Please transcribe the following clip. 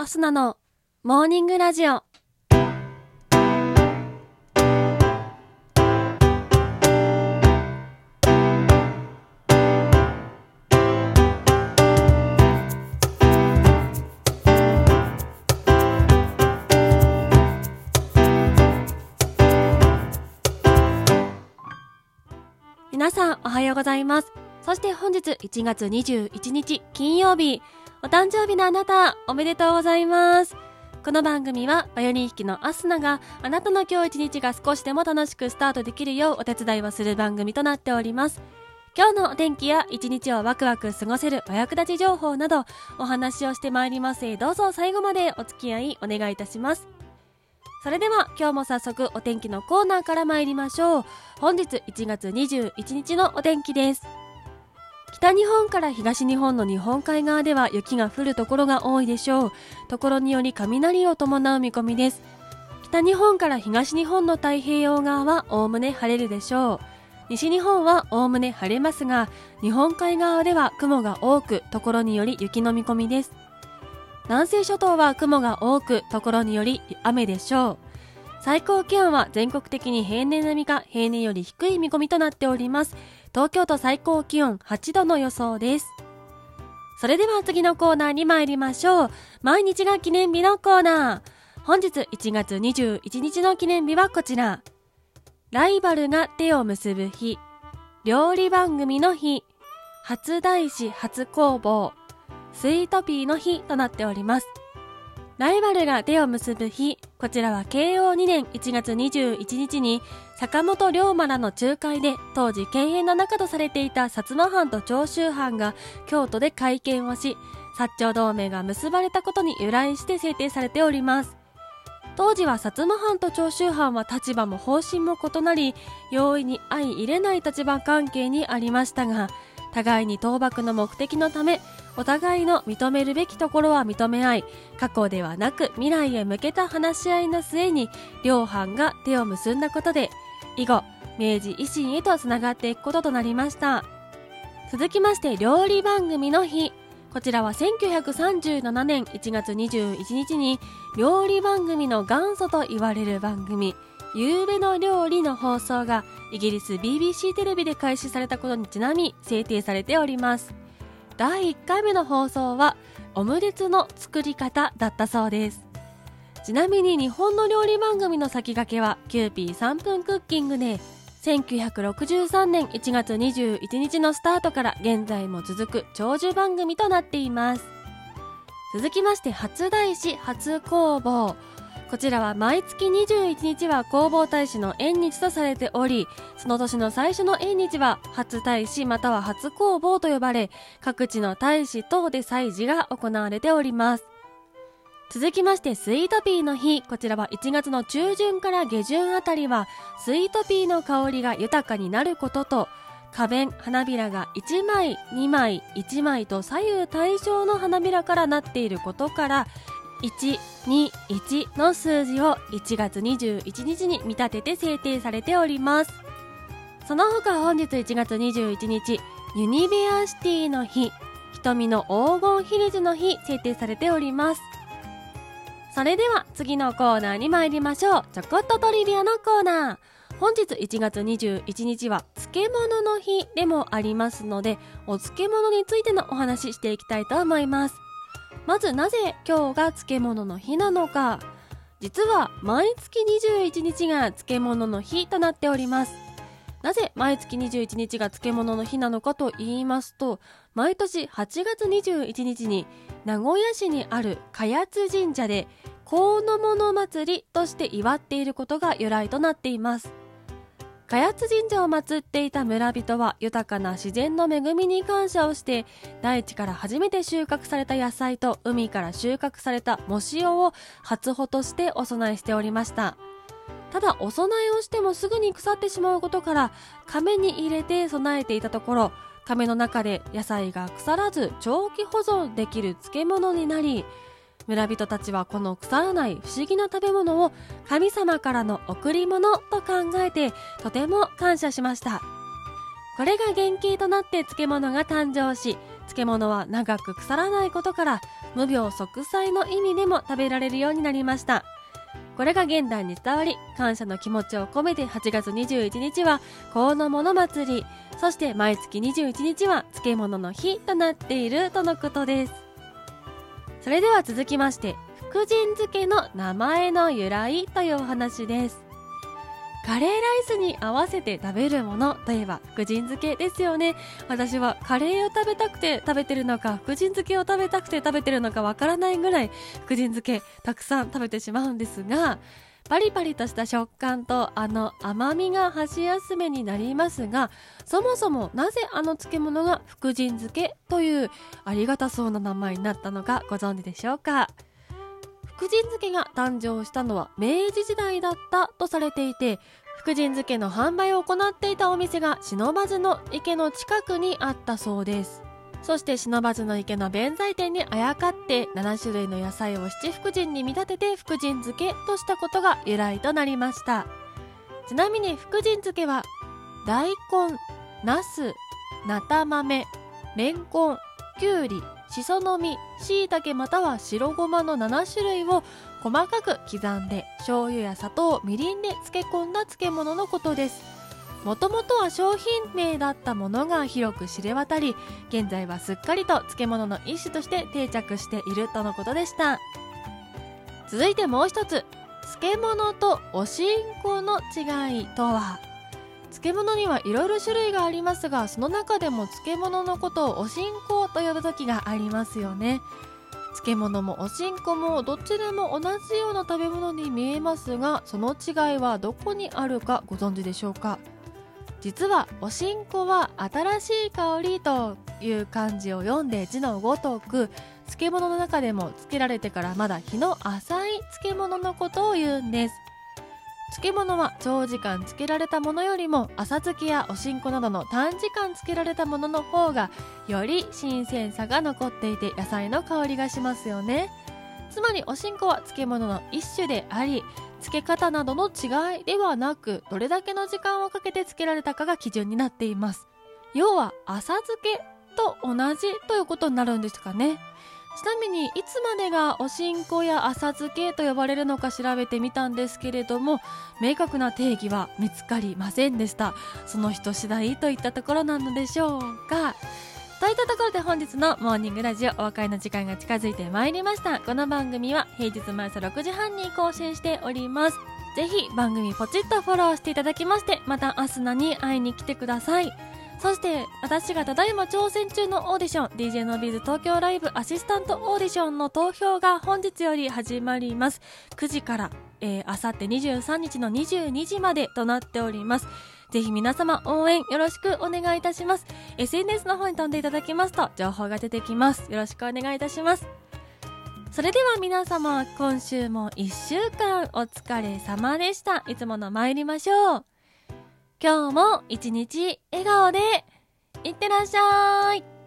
アスナのモーニングラジオ。皆さんおはようございます。そして本日1月21日金曜日、お誕生日のあなた、おめでとうございます。この番組は、バイオリン弾きのアスナがあなたの今日一日が少しでも楽しくスタートできるようお手伝いをする番組となっております。今日のお天気や一日をワクワク過ごせるお役立ち情報などお話をしてまいりますどうぞ最後までお付き合いお願いいたします。それでは今日も早速お天気のコーナーから参りましょう。本日1月21日のお天気です。北日本から東日本の日本海側では雪が降るところが多いでしょう。ところにより雷を伴う見込みです。北日本から東日本の太平洋側はおおむね晴れるでしょう。西日本はおおむね晴れますが、日本海側では雲が多く、ところにより雪の見込みです。南西諸島は雲が多く、ところにより雨でしょう。最高気温は全国的に平年並みか平年より低い見込みとなっております。東京都最高気温8度の予想です。それでは次のコーナーに参りましょう。毎日が記念日のコーナー。本日1月21日の記念日はこちら。ライバルが手を結ぶ日。料理番組の日。初大師初工房。スイートピーの日となっております。ライバルが手を結ぶ日、こちらは慶応2年1月21日に坂本龍馬らの仲介で当時敬遠の中とされていた薩摩藩と長州藩が京都で会見をし、薩長同盟が結ばれたことに由来して制定されております。当時は薩摩藩と長州藩は立場も方針も異なり、容易に相入れない立場関係にありましたが、互いに倒幕の目的のため、お互いの認めるべきところは認め合い、過去ではなく未来へ向けた話し合いの末に、両藩が手を結んだことで、以後、明治維新へとつながっていくこととなりました。続きまして、料理番組の日。こちらは1937年1月21日に、料理番組の元祖と言われる番組、夕べの料理の放送がイギリス BBC テレビで開始されたことにちなみ制定されております。第1回目の放送はオムレツの作り方だったそうです。ちなみに日本の料理番組の先駆けはキューピー3分クッキングで1963年1月21日のスタートから現在も続く長寿番組となっています。続きまして初大師初弘法。こちらは毎月21日は弘法大師の縁日とされており、その年の最初の縁日は初大師または初弘法と呼ばれ、各地の大師等で祭事が行われております。続きましてスイートピーの日、こちらは1月の中旬から下旬あたりは、スイートピーの香りが豊かになることと、花弁、花びらが1枚、2枚、1枚と左右対称の花びらからなっていることから、121の数字を1月21日に見立てて制定されております。その他本日1月21日、ユニベアシティの日、瞳の黄金比率の日制定されております。それでは次のコーナーに参りましょう。ちょこっとトリビアのコーナー。本日1月21日は漬物の日でもありますので、お漬物についてのお話ししていきたいと思います。まずなぜ今日が漬物の日なのか。実は毎月21日が漬物の日となっております。なぜ毎月21日が漬物の日なのかと言いますと、毎年8月21日に名古屋市にある茅津神社で河の物祭りとして祝っていることが由来となっています。茅津神社を祀っていた村人は豊かな自然の恵みに感謝をして大地から初めて収穫された野菜と海から収穫された藻塩を初穂としてお供えしておりました。ただお供えをしてもすぐに腐ってしまうことから亀に入れて備えていたところ亀の中で野菜が腐らず長期保存できる漬物になり村人たちはこの腐らない不思議な食べ物を神様からの贈り物と考えてとても感謝しました。これが原型となって漬物が誕生し漬物は長く腐らないことから無病息災の意味でも食べられるようになりました。これが現代に伝わり感謝の気持ちを込めて8月21日は幸の物祭りそして毎月21日は漬物の日となっているとのことです。それでは続きまして福神漬けの名前の由来というお話です。カレーライスに合わせて食べるものといえば福神漬けですよね。私はカレーを食べたくて食べてるのか福神漬けを食べたくて食べてるのかわからないぐらい福神漬けたくさん食べてしまうんですがパリパリとした食感とあの甘みが箸休めになりますがそもそもなぜあの漬物が福神漬けというありがたそうな名前になったのかご存知でしょうか？福神漬けが誕生したのは明治時代だったとされていて福神漬けの販売を行っていたお店が不忍の池の近くにあったそうです。そして不忍池の弁財天にあやかって7種類の野菜を七福神に見立てて福神漬けとしたことが由来となりましたちなみに福神漬けは大根、ナス、菜田豆、レンコン、きゅうり、しその実、しいたけまたは白ごまの7種類を細かく刻んで醤油や砂糖、みりんで漬け込んだ漬物のことです。もともとは商品名だったものが広く知れ渡り、現在はすっかりと漬物の一種として定着しているとのことでした。続いてもう一つ、漬物とおしんこの違いとは？漬物にはいろいろ種類がありますがその中でも漬物のことをおしんこと呼ぶ時がありますよね。漬物もおしんこもどちらも同じような食べ物に見えますがその違いはどこにあるかご存知でしょうか？実はおしんこは新しい香りという漢字を読んで字のごとく漬物の中でも漬けられてからまだ日の浅い漬物のことを言うんです。漬物は長時間漬けられたものよりも浅漬けやおしんこなどの短時間漬けられたものの方がより新鮮さが残っていて野菜の香りがしますよね。つまりおしんこは漬物の一種であり漬け方などの違いではなくどれだけの時間をかけて漬けられたかが基準になっています。要は浅漬けと同じということになるんですかね。ちなみにいつまでがおしんこや浅漬けと呼ばれるのか調べてみたんですけれども明確な定義は見つかりませんでした。その人次第といったところなのでしょうか。といったところで本日のモーニングラジオお別れの時間が近づいてまいりました。この番組は平日毎朝6時半に更新しております。ぜひ番組ポチッとフォローしていただきましてまた明日何に会いに来てください。そして私がただいま挑戦中のオーディション DJ のビーズ東京ライブアシスタントオーディションの投票が本日より始まります。9時から、あさって23日の22時までとなっております。ぜひ皆様応援よろしくお願いいたします。SNS の方に飛んでいただきますと情報が出てきます。よろしくお願いいたします。それでは皆様、今週も一週間お疲れ様でした。いつもの参りましょう。今日も一日笑顔でいってらっしゃい